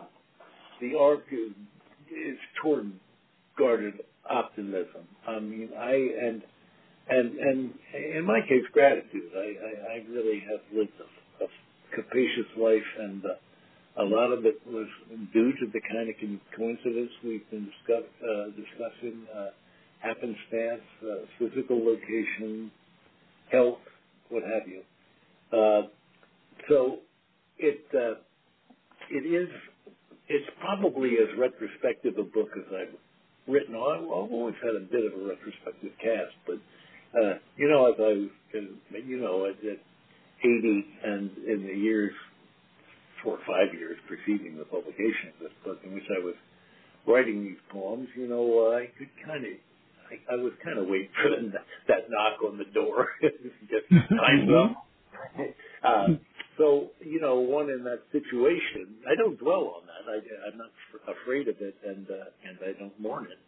the arc is, is toward guarded optimism. I mean, I and and and in my case, gratitude. I I, I really have lived a, a capacious life and. Uh, a lot of it was due to the kind of coincidence we've been discuss, uh, discussing, uh, happenstance, uh, physical location, health, what have you. Uh, so it uh, it is it's probably as retrospective a book as I've written. I've always had a bit of a retrospective cast, but uh, you know, as I you know at 80 and in the years four or five years preceding the publication of this book, in which I was writing these poems, you know, I could kind of, I, I was kind of waiting for that, that knock on the door, just time's up. Uh, so, you know, one in that situation, I don't dwell on that. I, I'm not f- afraid of it, and uh, and I don't mourn it,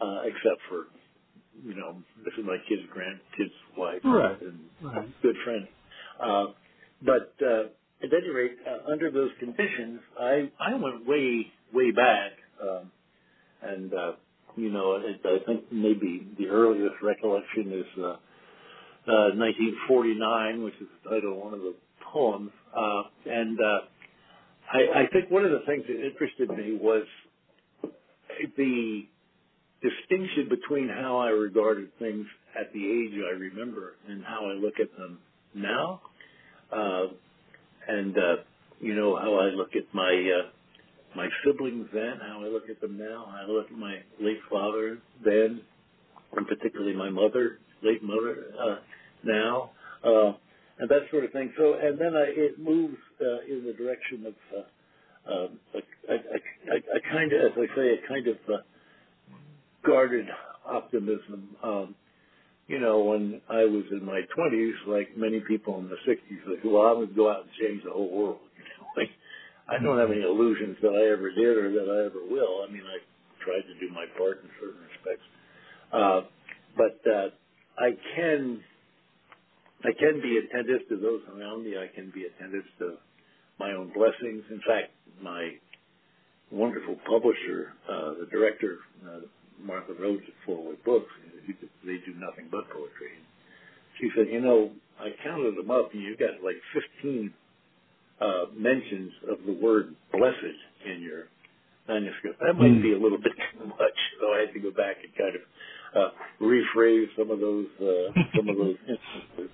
uh, except for, you know, this is my kid's grandkid's wife right. and right. good friend. Uh, but uh, at any rate, uh, under those conditions, I I went way way back, um, and uh, you know, it, I think maybe the earliest recollection is uh, uh, 1949, which is the title of one of the poems, uh, and uh, I, I think one of the things that interested me was the distinction between how I regarded things at the age I remember and how I look at them now. Uh, and uh, you know how I look at my uh, my siblings then, how I look at them now, how I look at my late father then, and particularly my mother, late mother uh, now, uh, and that sort of thing. So, and then I, it moves uh, in the direction of uh, um, a, a, a, a kind of, as I say, a kind of uh, guarded optimism. Um, you know, when I was in my 20s, like many people in the 60s, like, well, I'm going to go out and change the whole world. You know, like, I don't have any illusions that I ever did or that I ever will. I mean, I tried to do my part in certain respects. Uh, but uh, I can I can be attentive to those around me. I can be attentive to my own blessings. In fact, my wonderful publisher, uh, the director, uh, Martha Rhodes at Four Way Books, they do nothing but poetry. She said, you know, I counted them up, and you got like 15 uh, mentions of the word blessed in your manuscript. That might be a little bit too much, so I had to go back and kind of uh, rephrase some of those uh, some of those instances.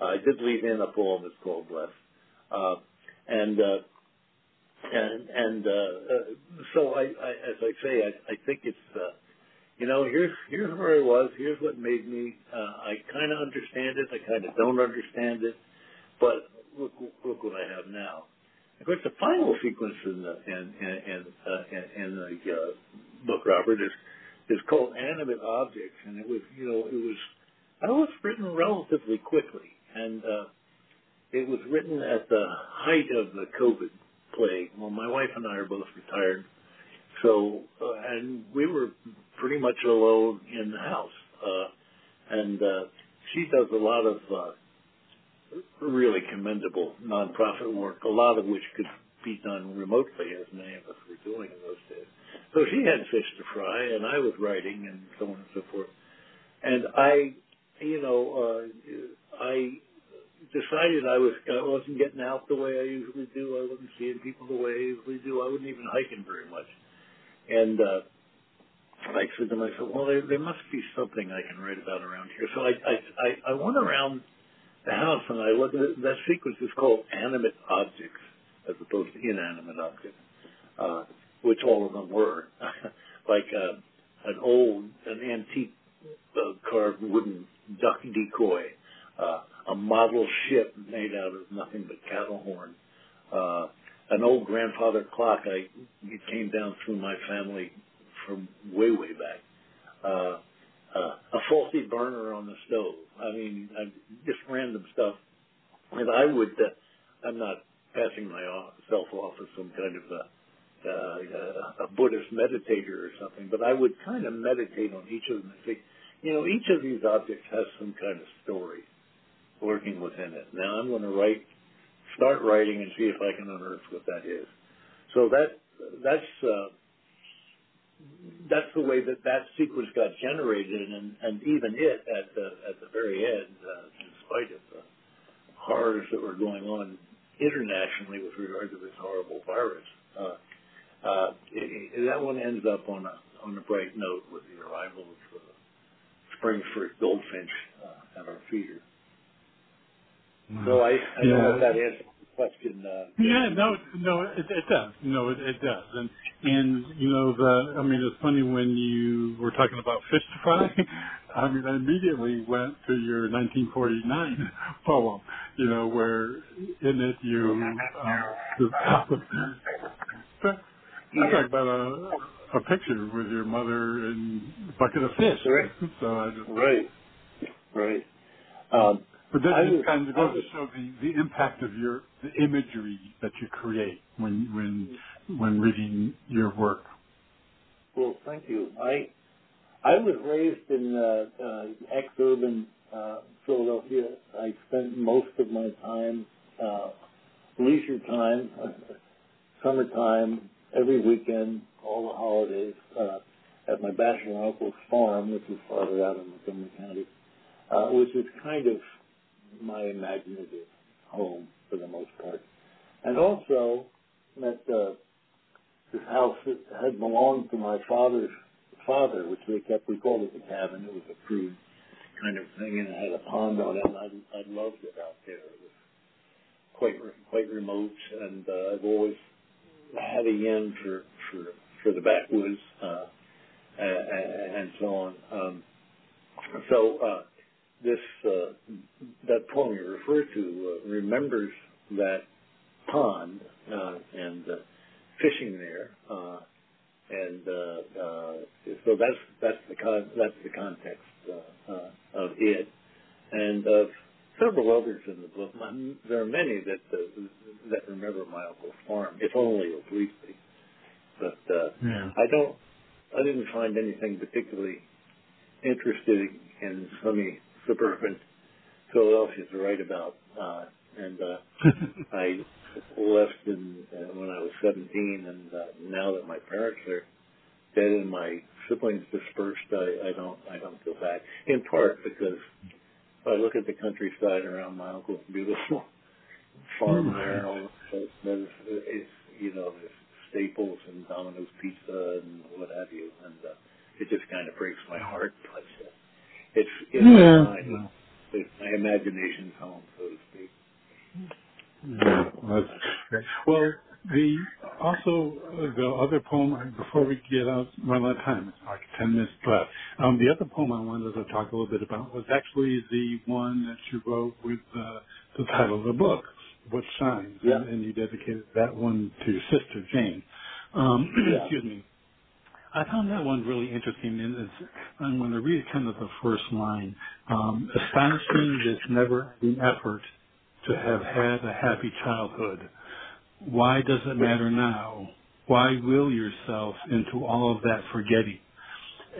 I did leave in a poem that's called "Blessed," uh, and uh, and and uh, uh, so I, I, as I say, I, I think it's uh, you know, here's here's where I was. Here's what made me. Uh, I kind of understand it. I kind of don't understand it. But look, look what I have now. Of course, the final sequence in the in in uh, in, in the uh, book, Robert, is is called Animate Objects, and it was you know it was I was written relatively quickly, and uh, it was written at the height of the COVID plague. Well, my wife and I are both retired, so uh, and we were pretty much alone in the house. Uh, and uh, she does a lot of uh, really commendable nonprofit work, a lot of which could be done remotely, as many of us were doing in those days. So she had fish to fry, and I was writing, and so on and so forth. And I, you know, uh, I decided I was I wasn't getting out the way I usually do. I wasn't seeing people the way I usually do. I wasn't even hiking very much. And uh, I said to myself, well, there, there must be something I can write about around here. So I, I, I, I went around the house and I looked at. That sequence is called animate objects as opposed to inanimate objects, uh, which all of them were. like uh, an old, an antique uh, carved wooden duck decoy, uh, a model ship made out of nothing but cattle horn, uh, an old grandfather clock. I it came down through my family from way way back. Uh, uh, a faulty burner on the stove. I mean, I, just random stuff. And I would, uh, I'm not passing myself off as some kind of a, uh, a Buddhist meditator or something, but I would kind of meditate on each of them and think, you know, each of these objects has some kind of story working within it. Now I'm going to write start writing and see if I can unearth what that is. So that that's uh, that's the way that that sequence got generated, and and even it at the at the very end, uh, in spite of the horrors that were going on internationally with regard to this horrible virus, uh, uh, it, it, that one ends up on a on a bright note with the arrival of uh, spring fruit goldfinch uh, at our feeder. So I, I yeah. don't know if that answers the question. Uh, yeah, no, no, it, it does. No, it, it does. And and you know the, I mean, it's funny when you were talking about fish to fry. I mean, I immediately went to your 1949 poem. You know, where in it you um, the, you talk about a a picture with your mother and a bucket of fish. Right. So I just right, right. Um, but that just kind of goes to show the, the impact of your the imagery that you create when when when reading your work. Well, thank you. I I was raised in uh, uh, ex-urban uh, Philadelphia. I spent most of my time, uh, leisure time, summertime, every weekend, all the holidays, uh, at my bachelor uncle's farm, which is farther out in Montgomery County, uh, which is kind of my imaginative home for the most part. And also that uh, this house had belonged to my father's father, which they kept, we called it the cabin. It was a crude kind of thing, and it had a pond on it, and I, I loved it out there. It was quite quite remote, and uh, I've always had a yen for for for the backwoods uh, and, and so on. Um, so uh, this uh, that poem you refer to uh, remembers that pond uh, and uh, fishing there, uh, and uh, uh, so that's that's the con- that's the context uh, uh, of it, and of several others in the book. There are many that that remember my uncle's farm, if only obliquely. But uh, yeah. I don't, I didn't find anything particularly interesting in sunny suburban Philadelphia to write about. Uh, and uh, I left in, uh, when I was 17, and uh, now that my parents are dead and my siblings dispersed, I, I don't I don't go back. In part because if I look at the countryside around my uncle's beautiful farm there, and all that, it's you know there's Staples and Domino's Pizza and what have you, and uh, it just kind of breaks my heart. But uh, it's it's yeah. my, it's my imagination's home, so to speak. Yeah, well, the also the other poem before we get out run out of time, it's like ten minutes left. Um, the other poem I wanted to talk a little bit about was actually the one that you wrote with uh, the title of the book, "What Shines," yeah. and, and you dedicated that one to your sister Jane. Um, yeah. excuse me. I found that one really interesting, and it's, I'm going to read kind of the first line. Um, astonishing this never-ending effort to have had a happy childhood. Why does it matter now? Why will yourself into all of that forgetting?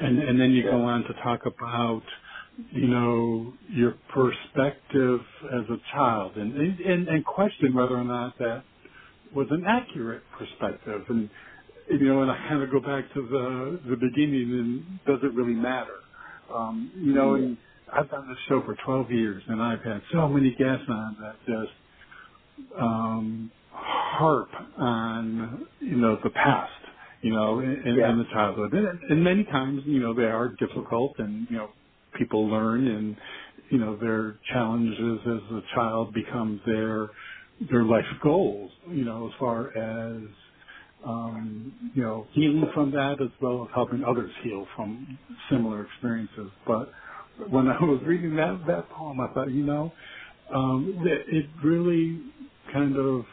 And, and then you go on to talk about, you know, your perspective as a child and, and, and question whether or not that was an accurate perspective. And, you know, and I kind of go back to the, the beginning and does it really matter? Um, you know, and I've done this show for 12 years and I've had so many guests on that just, um, harp on, you know, the past, you know, in, yeah. in the childhood. And, and many times, you know, they are difficult and, you know, people learn and, you know, their challenges as a child become their, their life goals, you know, as far as, um, you know, healing from that as well as helping others heal from similar experiences. But when I was reading that, that poem, I thought, you know, um, it, it really kind of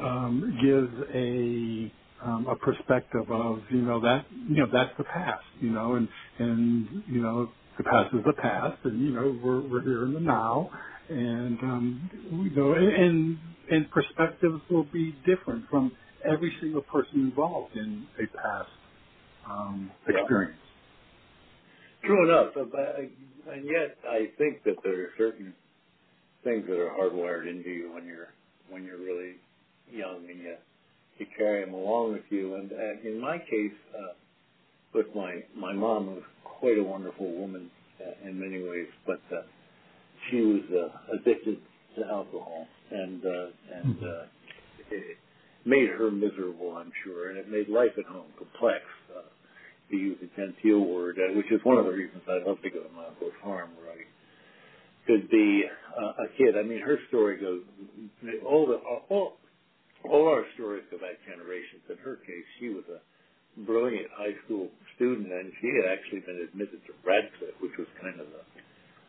um, gives a um, a perspective of you know that you know that's the past you know and and you know the past is the past and you know we're we're here in the now and um, you know and and perspectives will be different from every single person involved in a past um, experience. True enough, and yet I think that there are certain things that are hardwired into you when you're when you're really young and you you carry them along with you. And, and in my case, uh, with my my mom, was quite a wonderful woman uh, in many ways, but uh, she was uh, addicted to alcohol, and uh, and Mm-hmm. uh, it made her miserable, I'm sure, and it made life at home complex. Uh, to use a genteel word, uh, which is one of the reasons I love to go to my uncle's farm, where I could be uh, a kid. I mean, her story goes all the all all our stories go back generations. In her case, she was a brilliant high school student, and she had actually been admitted to Radcliffe, which was kind of the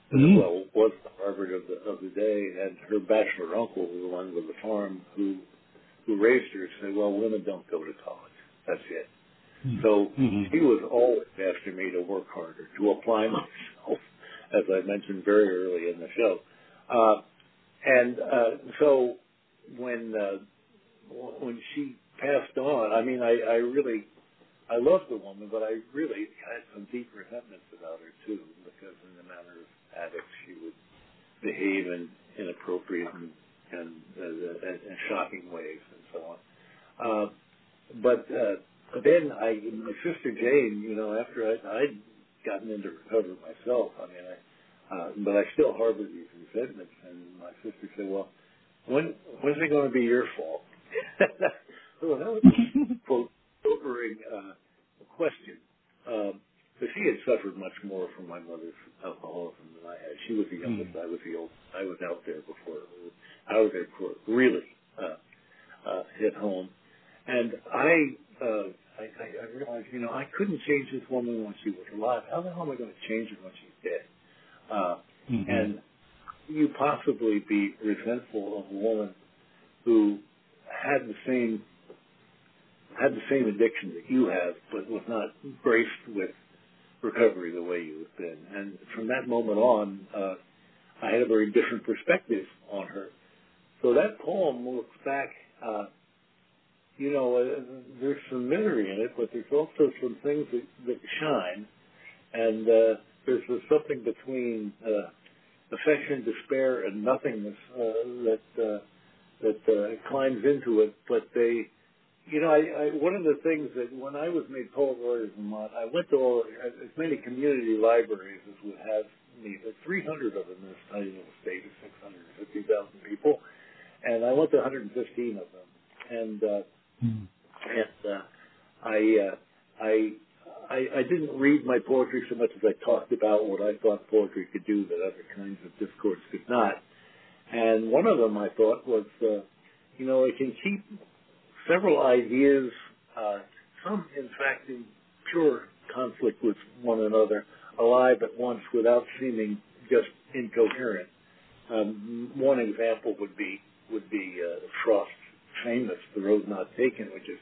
Mm. well was the Harvard of the of the day. And her bachelor uncle, was the one with the farm, who who raised her, said, "Well, women don't go to college. That's it." Mm. So Mhm. she was always after me to work harder, to apply myself, as I mentioned very early in the show. Uh, and uh, so when uh, when she passed on, I mean, I, I really I loved the woman, but I really had some deep resentments about her too, because in the matter of addicts, she would behave in inappropriate and and, uh, and, and shocking ways so on. Uh, but uh, then I, my sister Jane, you know, after I, I'd gotten into recovery myself, I mean, I, uh, but I still harbored these resentments, and my sister said, "Well, when when's it going to be your fault?" well, that was a quote sobering uh, question. Um, but she had suffered much more from my mother's alcoholism than I had. She was the youngest. I was the old. I was out there before. I was there before really uh, hit home. And I, uh, I, I, I realized, you know, I couldn't change this woman when she was alive. How the hell am I going to change her when she's dead? Uh, Mhm. And you possibly be resentful of a woman who had the same had the same addiction that you have, but was not graced with recovery the way you have been. And from that moment on, uh, I had a very different perspective on her. So that poem looks back. Uh, you know, uh, there's some misery in it, but there's also some things that, that shine, and uh, there's something between uh, affection, despair, and nothingness uh, that uh, that uh, climbs into it. But they, you know, I, I one of the things that when I was made poet laureate of Vermont, I went to all as many community libraries as would have me. There's 300 of them in this tiny little state of 650,000 people, and I went to 115 of them, and. Uh, Mm. and uh, I, uh, I, I, I didn't read my poetry so much as I talked about what I thought poetry could do that other kinds of discourse could not. And one of them I thought was, uh, you know, it can keep several ideas, uh, some in fact in pure conflict with one another, alive at once without seeming just incoherent. Um, one example would be would be uh, Frost's famous "The Road Not Taken," which is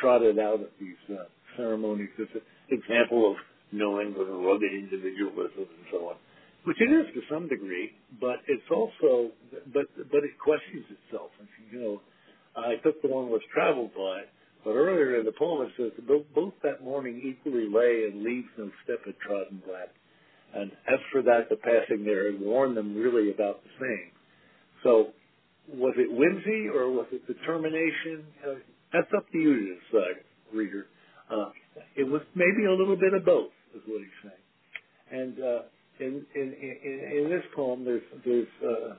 trotted out at these uh, ceremonies as an example of knowing the rugged individualism and so on, which it is to some degree, but it's also but but it questions itself. And you know, I took the one was traveled by, but earlier in the poem it says both, that morning equally lay and leaves no step had trodden black. And as for that, the passing there had warned them really about the same. So was it whimsy or was it determination? Uh, that's up to you to decide, reader. Uh, it was maybe a little bit of both, is what he's saying. And uh, in, in, in, in this poem, there's there's uh,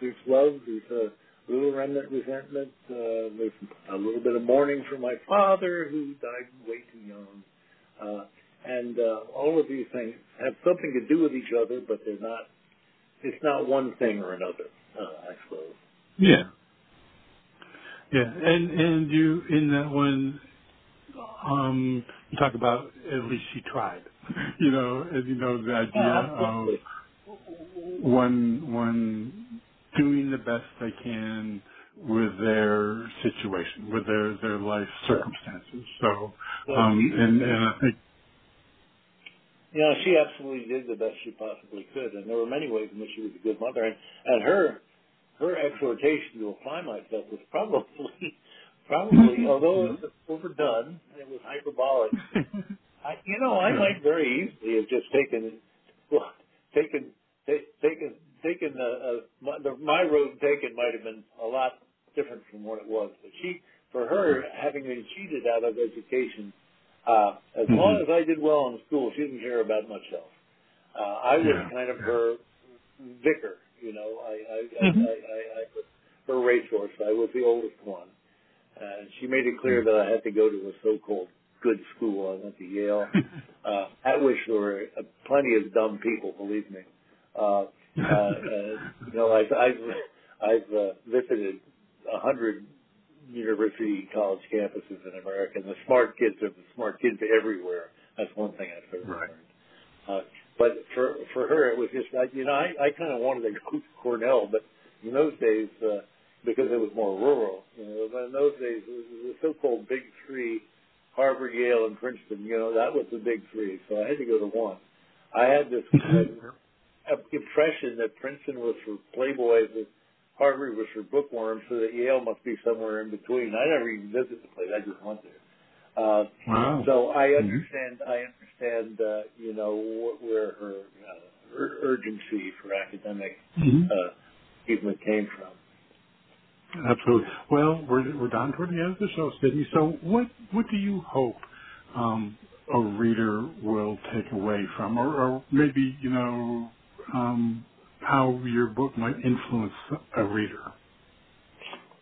there's love, there's a little remnant resentment, uh, there's a little bit of mourning for my father who died way too young, uh, and uh, all of these things have something to do with each other, but they're not. It's not one thing or another, uh, I suppose. Yeah. Yeah, and and you in that one, um, you talk about at least she tried. You know, as you know, the idea of one one doing the best they can with their situation, with their their life circumstances. So, um, and and I think. Yeah, she absolutely did the best she possibly could, and there were many ways in which she was a good mother. And, and her her exhortation to apply myself was probably, probably, although it was overdone and it was hyperbolic, I, you know, I might very easily have just taken, well, taken, t- taken, taken the, uh, my, the, my road taken might have been a lot different from what it was. But she, for her, having been cheated out of education, uh, as mm-hmm. long as I did well in school, she didn't care about much else. Uh, I was kind of her vicar you know, I, I, mm-hmm. I, I, I, was her racehorse. I was the oldest one. And she made it clear that I had to go to a so-called good school. I went to Yale, uh, at which there were uh, plenty of dumb people, believe me. Uh, uh, you know, I've, I've, I've uh, visited a hundred university college campuses in America, and the smart kids are the smart kids everywhere. That's one thing I've ever right. learned. Uh, but for for her, it was just like you know I I kind of wanted to go to Cornell, but in those days uh, because it was more rural, you know. But in those days, it was the so-called Big Three: Harvard, Yale, and Princeton. You know that was the Big Three, so I had to go to one. I had this uh, impression that Princeton was for playboys, that Harvard was for bookworms, so that Yale must be somewhere in between. I never even visited the place; I just went there. Uh, wow. So I mm-hmm. understand. Mm-hmm. I understand. Uh, you know where her uh, ur- urgency for academic mm-hmm. uh, achievement came from. Absolutely. Well, we're we're down toward the end of the show, Sydney. So, what what do you hope um, a reader will take away from, or, or maybe you know um, how your book might influence a reader?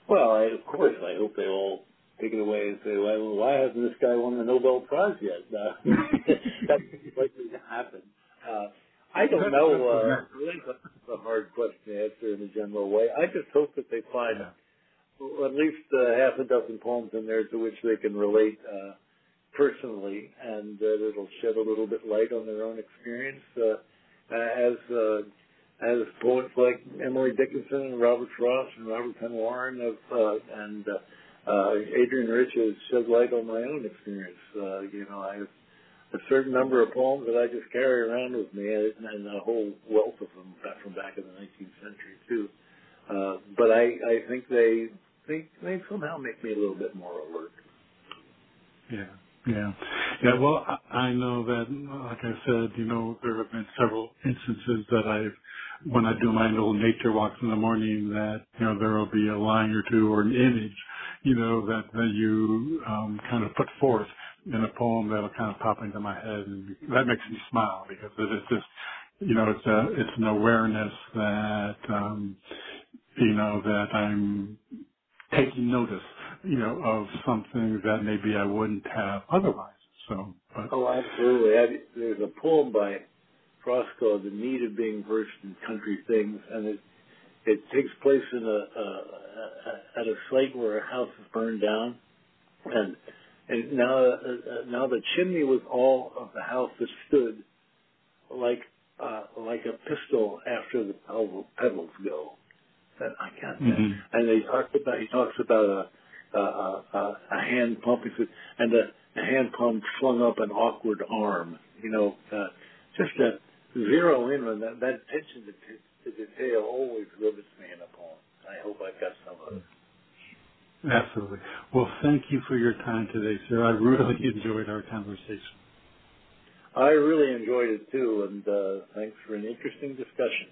Well, I, of course, I hope they all take it away and say, well, why hasn't this guy won the Nobel Prize yet? Uh, that's likely to happen. Uh, I don't know. Uh, that's a hard question to answer in a general way. I just hope that they find yeah. at least uh, half a dozen poems in there to which they can relate uh, personally, and that it'll shed a little bit light on their own experience. Uh, as uh, as poets like Emily Dickinson and Robert Frost and Robert Penn Warren have, uh, and uh, uh, Adrienne Rich has shed light on my own experience. Uh, you know, I have a certain number of poems that I just carry around with me, and a whole wealth of them from back in the 19th century too. Uh, but I, I think they, they, they somehow make me a little bit more alert. Yeah. Yeah. Yeah. Well, I, I know that, like I said, you know, there have been several instances that I've, when I do my little nature walks in the morning, that, you know, there will be a line or two or an image you know, that, that you um, kind of put forth in a poem that'll kind of pop into my head, and that makes me smile because it is just, you know, it's a it's an awareness that um, you know that I'm taking notice, you know, of something that maybe I wouldn't have otherwise. So, but. oh, absolutely. I, there's a poem by Called "The Need of Being Versed in Country Things," and it it takes place in a, a, a at a site where a house is burned down, and and now uh, now the chimney was all of the house that stood like uh, like a pistil after the petals go. And I got that. Mm-hmm. And he talks about he talks about a a, a, a hand pump. He said, and a, a hand pump flung up an awkward arm. You know, uh, just to zero in on that that attention to, to detail always rivets me in a poem. I hope I've got some of it. Absolutely. Well, thank you for your time today, sir. I really enjoyed our conversation. I really enjoyed it too, and uh, thanks for an interesting discussion.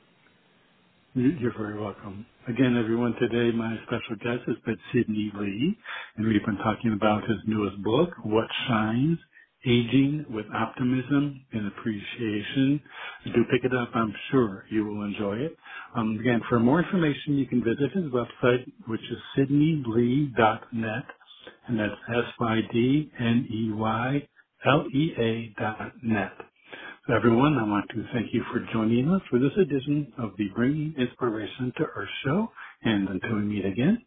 You're very welcome. Again, everyone, today my special guest has been Sydney Lea, and we've been talking about his newest book, What Shines, Aging with Optimism and Appreciation. Do pick it up. I'm sure you will enjoy it. Um, again, for more information, you can visit his website, which is sydneylea.net, and that's S-Y-D-N-E-Y-L-E-A dot net. So everyone, I want to thank you for joining us for this edition of the Bringing Inspiration to Earth show. And until we meet again,